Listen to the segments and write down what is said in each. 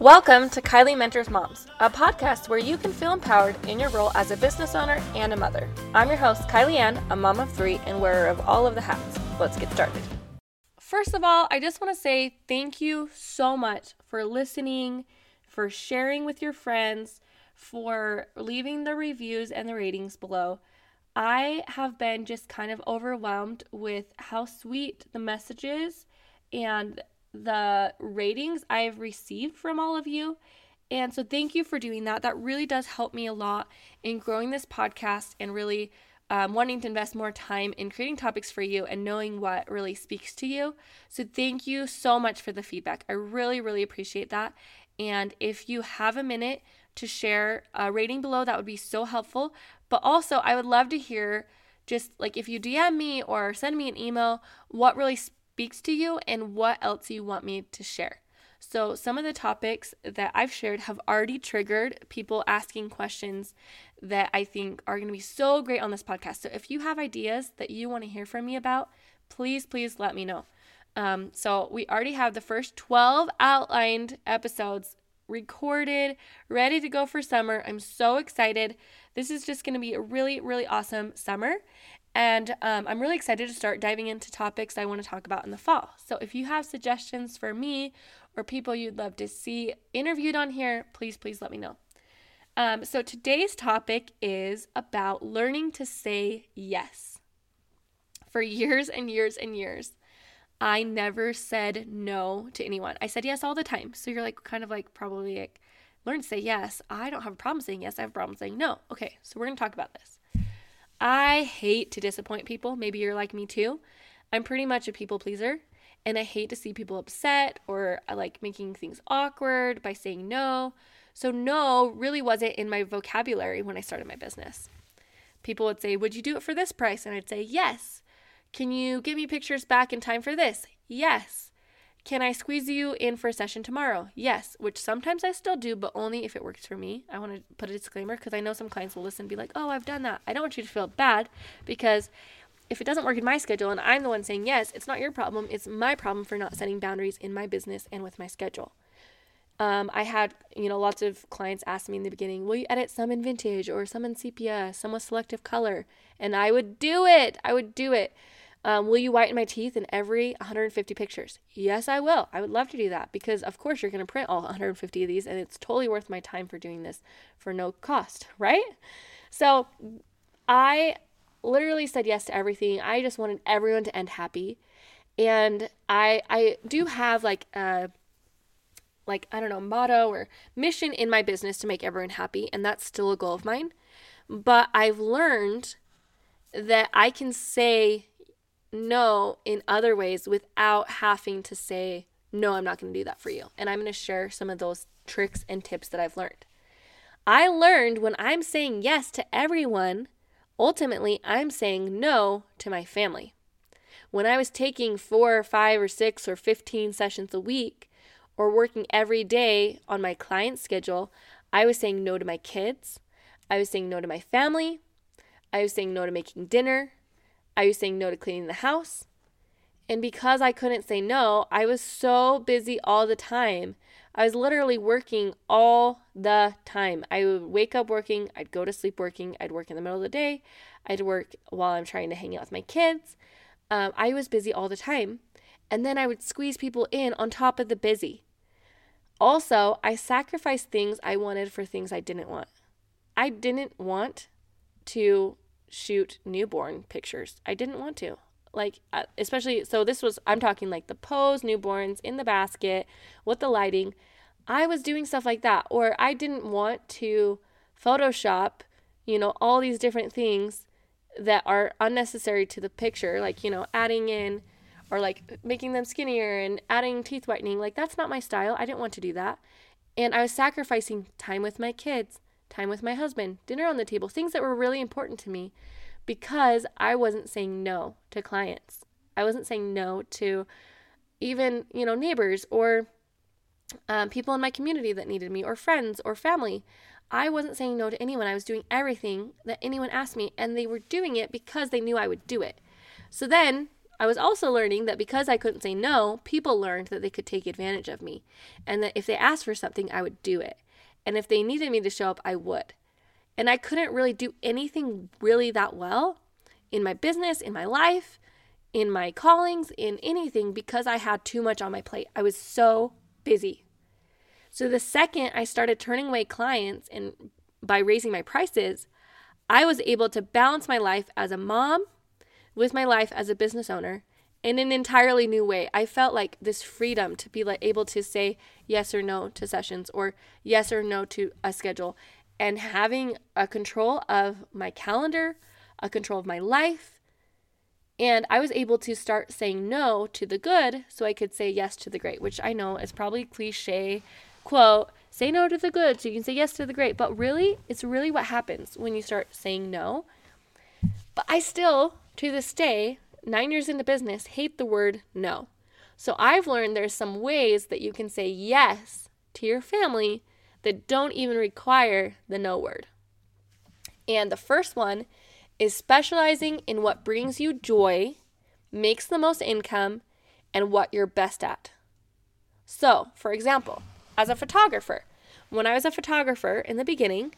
Welcome to Kylie Mentors Moms, a podcast where you can feel empowered in your role as a business owner and a mother. I'm your host, Kylie Ann, a mom of three and wearer of all of the hats. Let's get started. First of all, I just want to say thank you so much for listening, for sharing with your friends, for leaving the reviews and the ratings below. I have been just kind of overwhelmed with how sweet the messages and the ratings I've received from all of you. And so, thank you for doing that. That really does help me a lot in growing this podcast and really um, wanting to invest more time in creating topics for you and knowing what really speaks to you. So, thank you so much for the feedback. I really, really appreciate that. And if you have a minute to share a rating below, that would be so helpful. But also, I would love to hear just like if you DM me or send me an email, what really speaks to you and what else you want me to share. So, some of the topics that I've shared have already triggered people asking questions that I think are going to be so great on this podcast. So, if you have ideas that you want to hear from me about, please, please let me know. Um, so, we already have the first 12 outlined episodes recorded, ready to go for summer. I'm so excited. This is just going to be a really, really awesome summer. And um, I'm really excited to start diving into topics I want to talk about in the fall. So if you have suggestions for me or people you'd love to see interviewed on here, please, please let me know. Um, so today's topic is about learning to say yes. For years and years and years, I never said no to anyone. I said yes all the time. So you're like, kind of like, probably like, learn to say yes. I don't have a problem saying yes. I have a problem saying no. Okay, so we're going to talk about this. I hate to disappoint people. Maybe you're like me too. I'm pretty much a people pleaser and I hate to see people upset or I uh, like making things awkward by saying no. So, no really wasn't in my vocabulary when I started my business. People would say, Would you do it for this price? And I'd say, Yes. Can you get me pictures back in time for this? Yes. Can I squeeze you in for a session tomorrow? Yes, which sometimes I still do, but only if it works for me. I want to put a disclaimer because I know some clients will listen and be like, oh, I've done that. I don't want you to feel bad because if it doesn't work in my schedule and I'm the one saying yes, it's not your problem. It's my problem for not setting boundaries in my business and with my schedule. Um, I had, you know, lots of clients ask me in the beginning, will you edit some in vintage or some in sepia, some with selective color? And I would do it. I would do it. Um, will you whiten my teeth in every 150 pictures? Yes, I will. I would love to do that because, of course, you're going to print all 150 of these, and it's totally worth my time for doing this for no cost, right? So I literally said yes to everything. I just wanted everyone to end happy, and I I do have like a like I don't know motto or mission in my business to make everyone happy, and that's still a goal of mine. But I've learned that I can say no in other ways without having to say, no, I'm not going to do that for you. And I'm going to share some of those tricks and tips that I've learned. I learned when I'm saying yes to everyone, ultimately, I'm saying no to my family. When I was taking four or five or six or 15 sessions a week or working every day on my client schedule, I was saying no to my kids. I was saying no to my family. I was saying no to making dinner. I was saying no to cleaning the house. And because I couldn't say no, I was so busy all the time. I was literally working all the time. I would wake up working, I'd go to sleep working, I'd work in the middle of the day, I'd work while I'm trying to hang out with my kids. Um, I was busy all the time. And then I would squeeze people in on top of the busy. Also, I sacrificed things I wanted for things I didn't want. I didn't want to shoot newborn pictures. I didn't want to. Like, uh, especially, so this was, I'm talking like the pose newborns in the basket with the lighting. I was doing stuff like that. Or I didn't want to Photoshop, you know, all these different things that are unnecessary to the picture, like, you know, adding in or like making them skinnier and adding teeth whitening. Like, that's not my style. I didn't want to do that. And I was sacrificing time with my kids time with my husband, dinner on the table, things that were really important to me because I wasn't saying no to clients. I wasn't saying no to even, you know, neighbors or um, people in my community that needed me or friends or family. I wasn't saying no to anyone. I was doing everything that anyone asked me, and they were doing it because they knew I would do it. So then I was also learning that because I couldn't say no, people learned that they could take advantage of me and that if they asked for something, I would do it. And if they needed me to show up, I would. And I couldn't really do anything really that well in my business, in my life, in my callings, in anything because I had too much on my plate. I was so busy. So the second I started turning away clients and by raising my prices, I was able to balance my life as a mom with my life as a business owner in an entirely new way. I felt like this freedom to be like able to say yes or no to sessions or yes or no to a schedule and having a control of my calendar, a control of my life. And I was able to start saying no to the good so I could say yes to the great, which I know is probably cliche quote, say no to the good so you can say yes to the great. But really, it's really what happens when you start saying no. But I still, to this day, nine years into business, hate the word no. So I've learned there's some ways that you can say yes to your family that don't even require the no word. And the first one is specializing in what brings you joy, makes the most income, and what you're best at. So, for example, as a photographer, when I was a photographer in the beginning,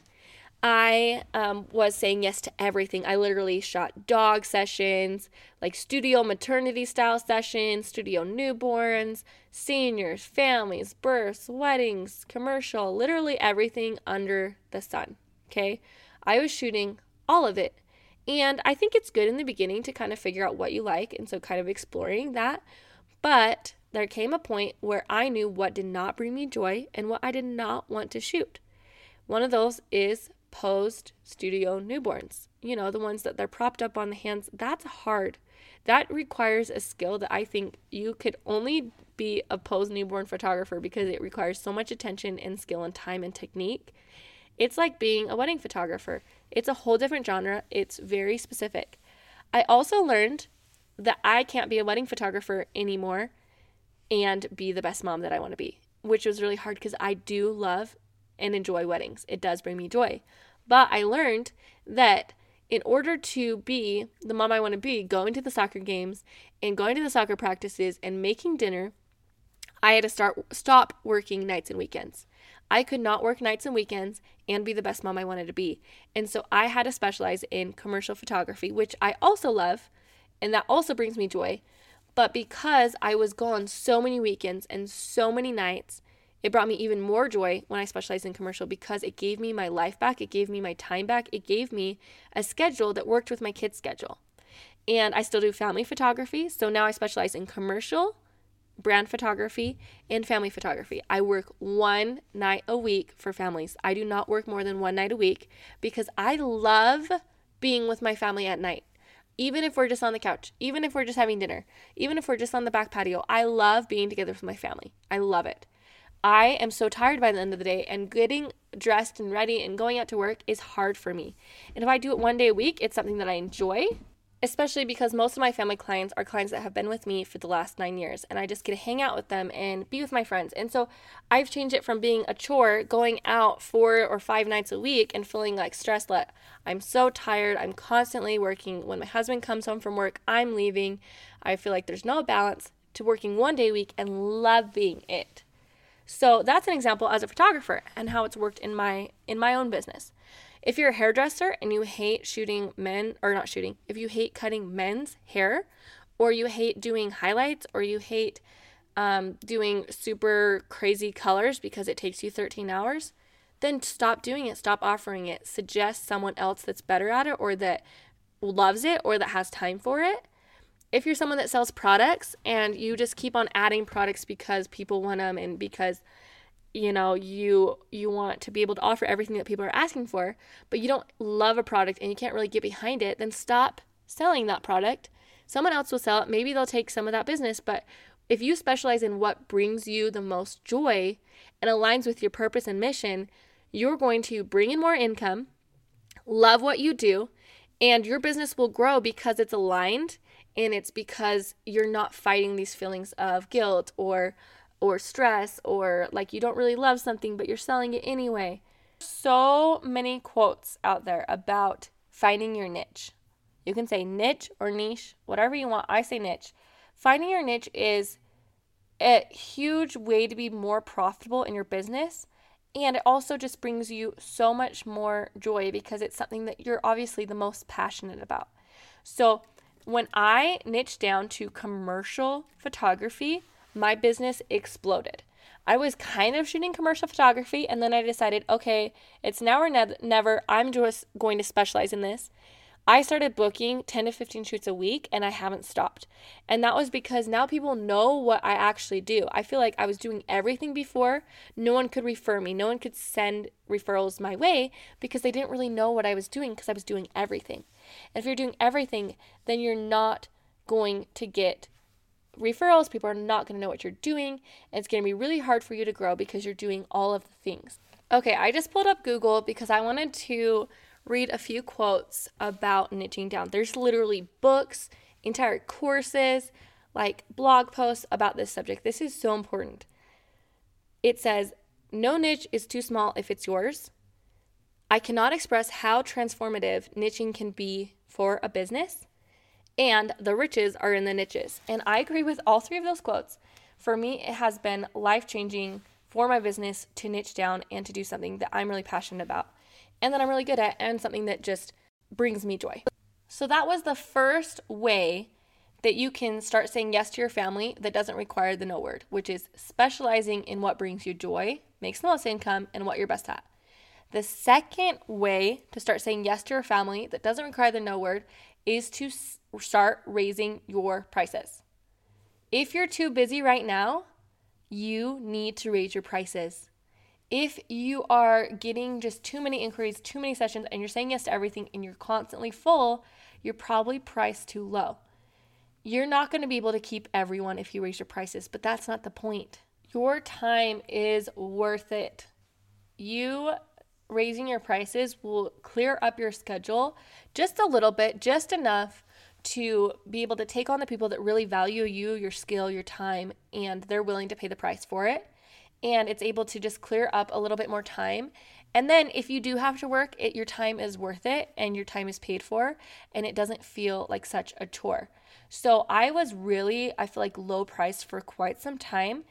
I um, was saying yes to everything. I literally shot dog sessions, like studio maternity style sessions, studio newborns, seniors, families, births, weddings, commercial, literally everything under the sun. Okay. I was shooting all of it. And I think it's good in the beginning to kind of figure out what you like. And so, kind of exploring that. But there came a point where I knew what did not bring me joy and what I did not want to shoot. One of those is posed studio newborns. You know, the ones that they're propped up on the hands. That's hard. That requires a skill that I think you could only be a posed newborn photographer because it requires so much attention and skill and time and technique. It's like being a wedding photographer. It's a whole different genre. It's very specific. I also learned that I can't be a wedding photographer anymore and be the best mom that I want to be, which was really hard because I do love and enjoy weddings. It does bring me joy. But I learned that in order to be the mom I want to be, going to the soccer games and going to the soccer practices and making dinner, I had to start stop working nights and weekends. I could not work nights and weekends and be the best mom I wanted to be. And so I had to specialize in commercial photography, which I also love, and that also brings me joy. But because I was gone so many weekends and so many nights, it brought me even more joy when I specialized in commercial because it gave me my life back, it gave me my time back, it gave me a schedule that worked with my kids' schedule. And I still do family photography, so now I specialize in commercial, brand photography, and family photography. I work one night a week for families. I do not work more than one night a week because I love being with my family at night. Even if we're just on the couch, even if we're just having dinner, even if we're just on the back patio, I love being together with my family. I love it. I am so tired by the end of the day, and getting dressed and ready and going out to work is hard for me. And if I do it one day a week, it's something that I enjoy, especially because most of my family clients are clients that have been with me for the last nine years, and I just get to hang out with them and be with my friends. And so I've changed it from being a chore, going out four or five nights a week and feeling like stressed. Like I'm so tired. I'm constantly working. When my husband comes home from work, I'm leaving. I feel like there's no balance to working one day a week and loving it. So that's an example as a photographer and how it's worked in my in my own business. If you're a hairdresser and you hate shooting men or not shooting, if you hate cutting men's hair or you hate doing highlights or you hate um, doing super crazy colors because it takes you 13 hours, then stop doing it. Stop offering it. Suggest someone else that's better at it or that loves it or that has time for it if you're someone that sells products and you just keep on adding products because people want them and because you know you you want to be able to offer everything that people are asking for but you don't love a product and you can't really get behind it then stop selling that product. Someone else will sell it. Maybe they'll take some of that business but if you specialize in what brings you the most joy and aligns with your purpose and mission you're going to bring in more income love what you do and your business will grow because it's aligned and it's because you're not fighting these feelings of guilt or or stress or like you don't really love something but you're selling it anyway so many quotes out there about finding your niche You can say niche or niche, whatever you want. I say niche. Finding your niche is a huge way to be more profitable in your business. And it also just brings you so much more joy because it's something that you're obviously the most passionate about. So, when I niched down to commercial photography, my business exploded. I was kind of shooting commercial photography, and then I decided, okay, it's now or ne- never. I'm just going to specialize in this. I started booking 10 to 15 shoots a week and I haven't stopped. And that was because now people know what I actually do. I feel like I was doing everything before. No one could refer me, no one could send referrals my way because they didn't really know what I was doing because I was doing everything. And if you're doing everything, then you're not going to get referrals. People are not going to know what you're doing. And it's going to be really hard for you to grow because you're doing all of the things. Okay, I just pulled up Google because I wanted to read a few quotes about niching down. There's literally books, entire courses, like blog posts about this subject. This is so important. It says, No niche is too small if it's yours. I cannot express how transformative niching can be for a business, and the riches are in the niches. And I agree with all three of those quotes. For me, it has been life changing for my business to niche down and to do something that I'm really passionate about and that I'm really good at and something that just brings me joy. So that was the first way that you can start saying yes to your family that doesn't require the no word, which is specializing in what brings you joy, makes the most income, and what you're best at. The second way to start saying yes to your family that doesn't require the no word is to start raising your prices. If you're too busy right now, you need to raise your prices if you are getting just too many inquiries, too many sessions, and you're saying yes to everything and you're constantly full, you're probably priced too low. You're not going to be able to keep everyone if you raise your prices, but that's not the point. Your time is worth it. You raising your prices will clear up your schedule just a little bit, just enough to be able to take on the people that really value you, your skill, your time, and they're willing to pay the price for it and it's able to just clear up a little bit more time. And then if you do have to work, it your time is worth it and your time is paid for and it doesn't feel like such a chore. So I was really I feel like low priced for quite some time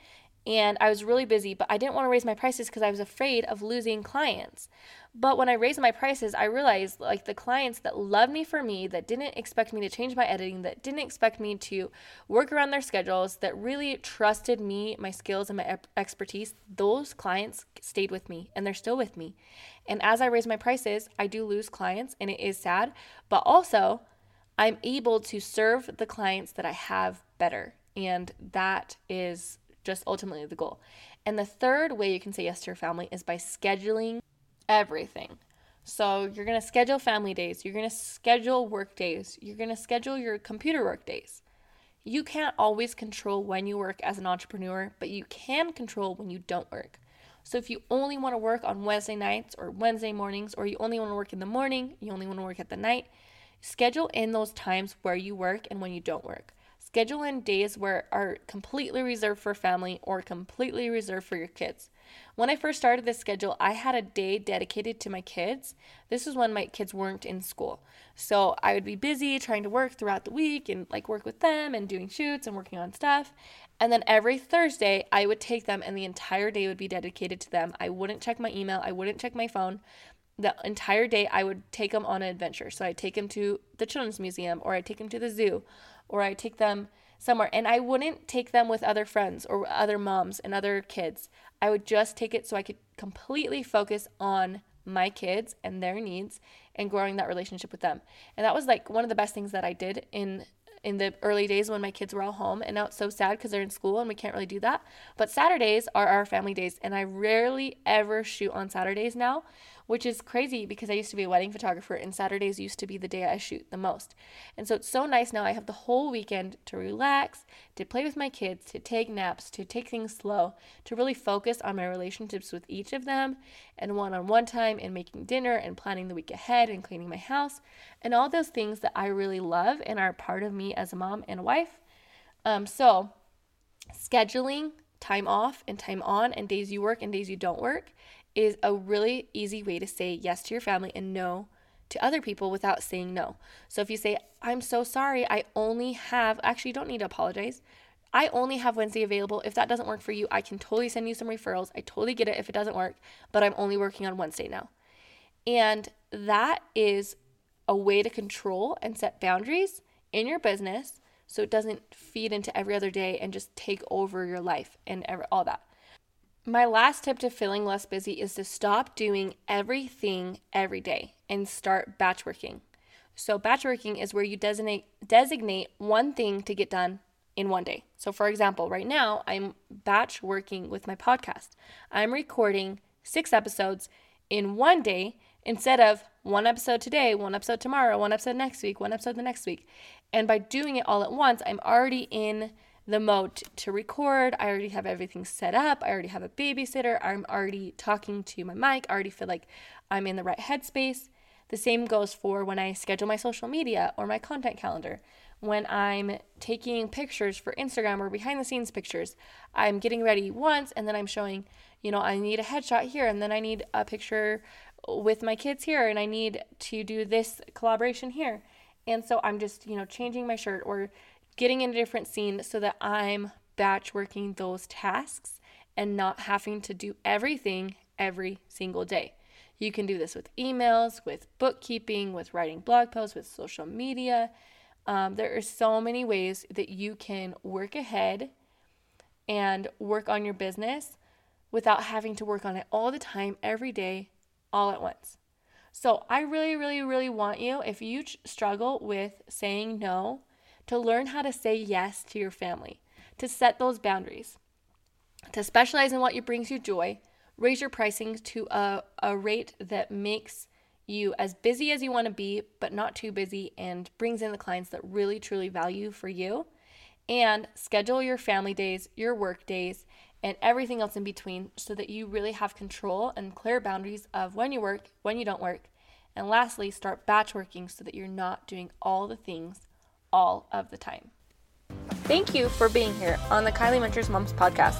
and I was really busy, but I didn't want to raise my prices because I was afraid of losing clients. But when I raised my prices, I realized like the clients that loved me for me, that didn't expect me to change my editing, that didn't expect me to work around their schedules, that really trusted me, my skills, and my expertise, those clients stayed with me and they're still with me. And as I raise my prices, I do lose clients and it is sad, but also I'm able to serve the clients that I have better. And that is just ultimately the goal. And the third way you can say yes to your family is by scheduling everything. So you're going to schedule family days, you're going to schedule work days, you're going to schedule your computer work days. You can't always control when you work as an entrepreneur, but you can control when you don't work. So if you only want to work on Wednesday nights or Wednesday mornings, or you only want to work in the morning, you only want to work at the night, schedule in those times where you work and when you don't work. Schedule in days where are completely reserved for family or completely reserved for your kids. When I first started this schedule, I had a day dedicated to my kids. This is when my kids weren't in school. So I would be busy trying to work throughout the week and like work with them and doing shoots and working on stuff. And then every Thursday, I would take them and the entire day would be dedicated to them. I wouldn't check my email, I wouldn't check my phone. The entire day, I would take them on an adventure. So I'd take them to the Children's Museum or I'd take them to the zoo or I take them somewhere and I wouldn't take them with other friends or other moms and other kids. I would just take it so I could completely focus on my kids and their needs and growing that relationship with them. And that was like one of the best things that I did in in the early days when my kids were all home and now it's so sad because they're in school and we can't really do that but saturdays are our family days and i rarely ever shoot on saturdays now which is crazy because I used to be a wedding photographer and Saturdays used to be the day I shoot the most. And so it's so nice now I have the whole weekend to relax, to play with my kids, to take naps, to take things slow, to really focus on my relationships with each of them and one on one time and making dinner and planning the week ahead and cleaning my house and all those things that I really love and are part of me as a mom and a wife. Um, so, scheduling time off and time on and days you work and days you don't work is a really easy way to say yes to your family and no to other people without saying no. So if you say, I'm so sorry, I only have, actually, you don't need to apologize. I only have Wednesday available. If that doesn't work for you, I can totally send you some referrals. I totally get it if it doesn't work, but I'm only working on Wednesday now. And that is a way to control and set boundaries in your business so it doesn't feed into every other day and just take over your life and all that. My last tip to feeling less busy is to stop doing everything every day and start batch working. So batch working is where you designate designate one thing to get done in one day. So for example, right now I'm batch working with my podcast. I'm recording 6 episodes in one day instead of one episode today, one episode tomorrow, one episode next week, one episode the next week. And by doing it all at once, I'm already in the mode to record. I already have everything set up. I already have a babysitter. I'm already talking to my mic. I already feel like I'm in the right headspace. The same goes for when I schedule my social media or my content calendar. When I'm taking pictures for Instagram or behind the scenes pictures, I'm getting ready once and then I'm showing, you know, I need a headshot here and then I need a picture with my kids here and I need to do this collaboration here. And so I'm just, you know, changing my shirt or getting in a different scene so that I'm batch working those tasks and not having to do everything every single day. You can do this with emails, with bookkeeping, with writing blog posts, with social media. Um, there are so many ways that you can work ahead and work on your business without having to work on it all the time, every day, all at once. So, I really, really, really want you, if you struggle with saying no, to learn how to say yes to your family, to set those boundaries, to specialize in what brings you joy, raise your pricing to a, a rate that makes you as busy as you want to be, but not too busy, and brings in the clients that really, truly value for you. And schedule your family days, your work days, and everything else in between so that you really have control and clear boundaries of when you work, when you don't work. And lastly, start batch working so that you're not doing all the things all of the time. Thank you for being here on the Kylie Mentors Moms podcast.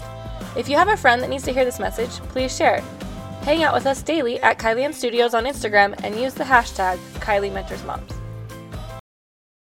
If you have a friend that needs to hear this message, please share it. Hang out with us daily at Kylie Ann Studios on Instagram and use the hashtag Kylie Mentors Moms.